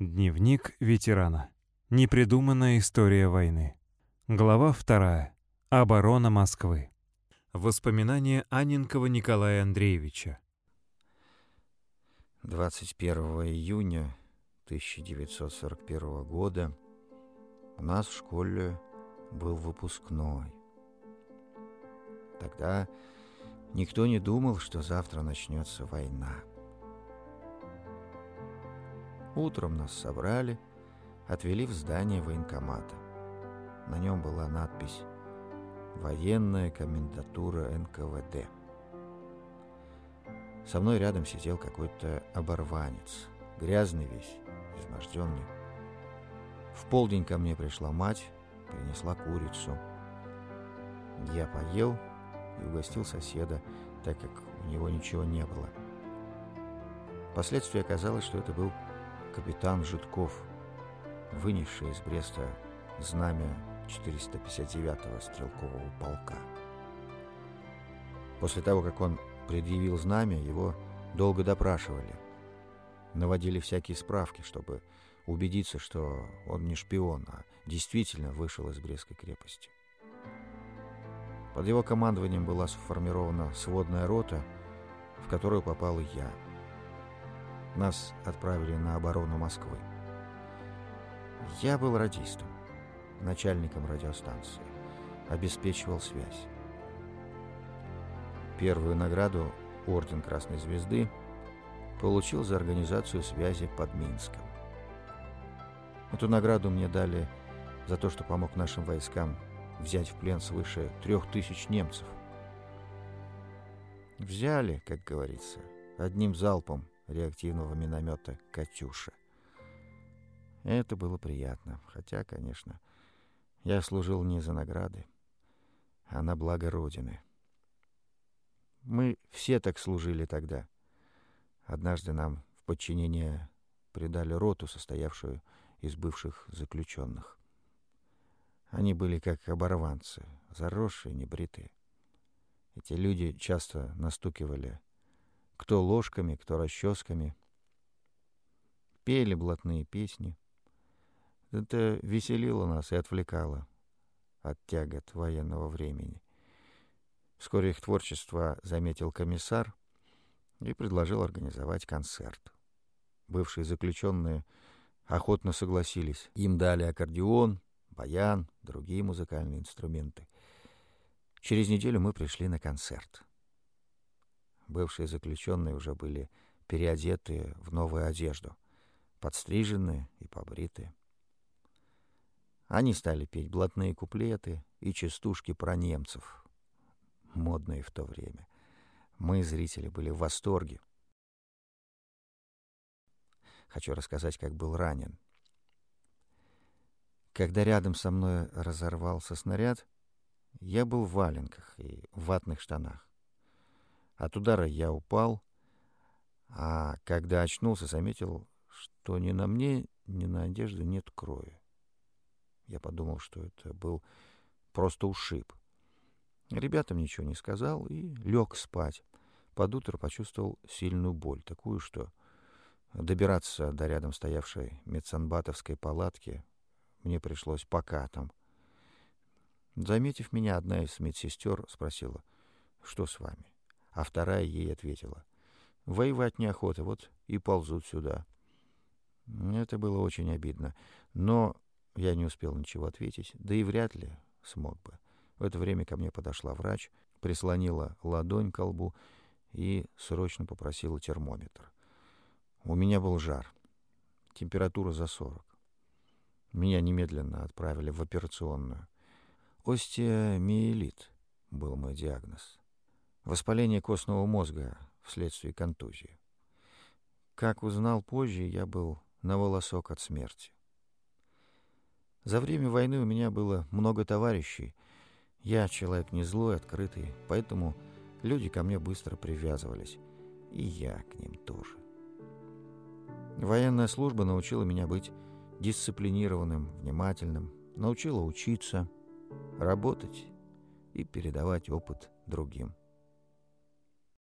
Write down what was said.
Дневник ветерана. Непридуманная история войны. Глава вторая. Оборона Москвы. Воспоминания Анненкова Николая Андреевича. 21 июня 1941 года у нас в школе был выпускной. Тогда никто не думал, что завтра начнется война. Утром нас собрали, отвели в здание военкомата. На нем была надпись «Военная комендатура НКВД». Со мной рядом сидел какой-то оборванец, грязный весь, изможденный. В полдень ко мне пришла мать, принесла курицу. Я поел и угостил соседа, так как у него ничего не было. Впоследствии оказалось, что это был капитан Житков, вынесший из Бреста знамя 459-го стрелкового полка. После того, как он предъявил знамя, его долго допрашивали. Наводили всякие справки, чтобы убедиться, что он не шпион, а действительно вышел из Брестской крепости. Под его командованием была сформирована сводная рота, в которую попал и я. Нас отправили на оборону Москвы. Я был радистом, начальником радиостанции, обеспечивал связь. Первую награду, Орден Красной Звезды, получил за организацию связи под Минском. Эту награду мне дали за то, что помог нашим войскам взять в плен свыше трех тысяч немцев. Взяли, как говорится, одним залпом реактивного миномета «Катюша». Это было приятно, хотя, конечно, я служил не за награды, а на благо Родины. Мы все так служили тогда. Однажды нам в подчинение придали роту, состоявшую из бывших заключенных. Они были как оборванцы, заросшие, небритые. Эти люди часто настукивали кто ложками, кто расческами. Пели блатные песни. Это веселило нас и отвлекало от тягот военного времени. Вскоре их творчество заметил комиссар и предложил организовать концерт. Бывшие заключенные охотно согласились. Им дали аккордеон, баян, другие музыкальные инструменты. Через неделю мы пришли на концерт. Бывшие заключенные уже были переодеты в новую одежду, подстриженные и побритые. Они стали петь блатные куплеты и частушки про немцев, модные в то время. Мы, зрители, были в восторге. Хочу рассказать, как был ранен. Когда рядом со мной разорвался снаряд, я был в валенках и ватных штанах. От удара я упал, а когда очнулся, заметил, что ни на мне, ни на одежде нет крови. Я подумал, что это был просто ушиб. Ребятам ничего не сказал и лег спать. Под утро почувствовал сильную боль, такую, что добираться до рядом стоявшей медсанбатовской палатки мне пришлось покатом. Заметив меня, одна из медсестер спросила, что с вами? А вторая ей ответила. «Воевать неохота, вот и ползут сюда». Это было очень обидно, но я не успел ничего ответить, да и вряд ли смог бы. В это время ко мне подошла врач, прислонила ладонь к лбу и срочно попросила термометр. У меня был жар, температура за 40. Меня немедленно отправили в операционную. Остеомиелит был мой диагноз воспаление костного мозга вследствие контузии. Как узнал позже, я был на волосок от смерти. За время войны у меня было много товарищей. Я человек не злой, открытый, поэтому люди ко мне быстро привязывались. И я к ним тоже. Военная служба научила меня быть дисциплинированным, внимательным, научила учиться, работать и передавать опыт другим.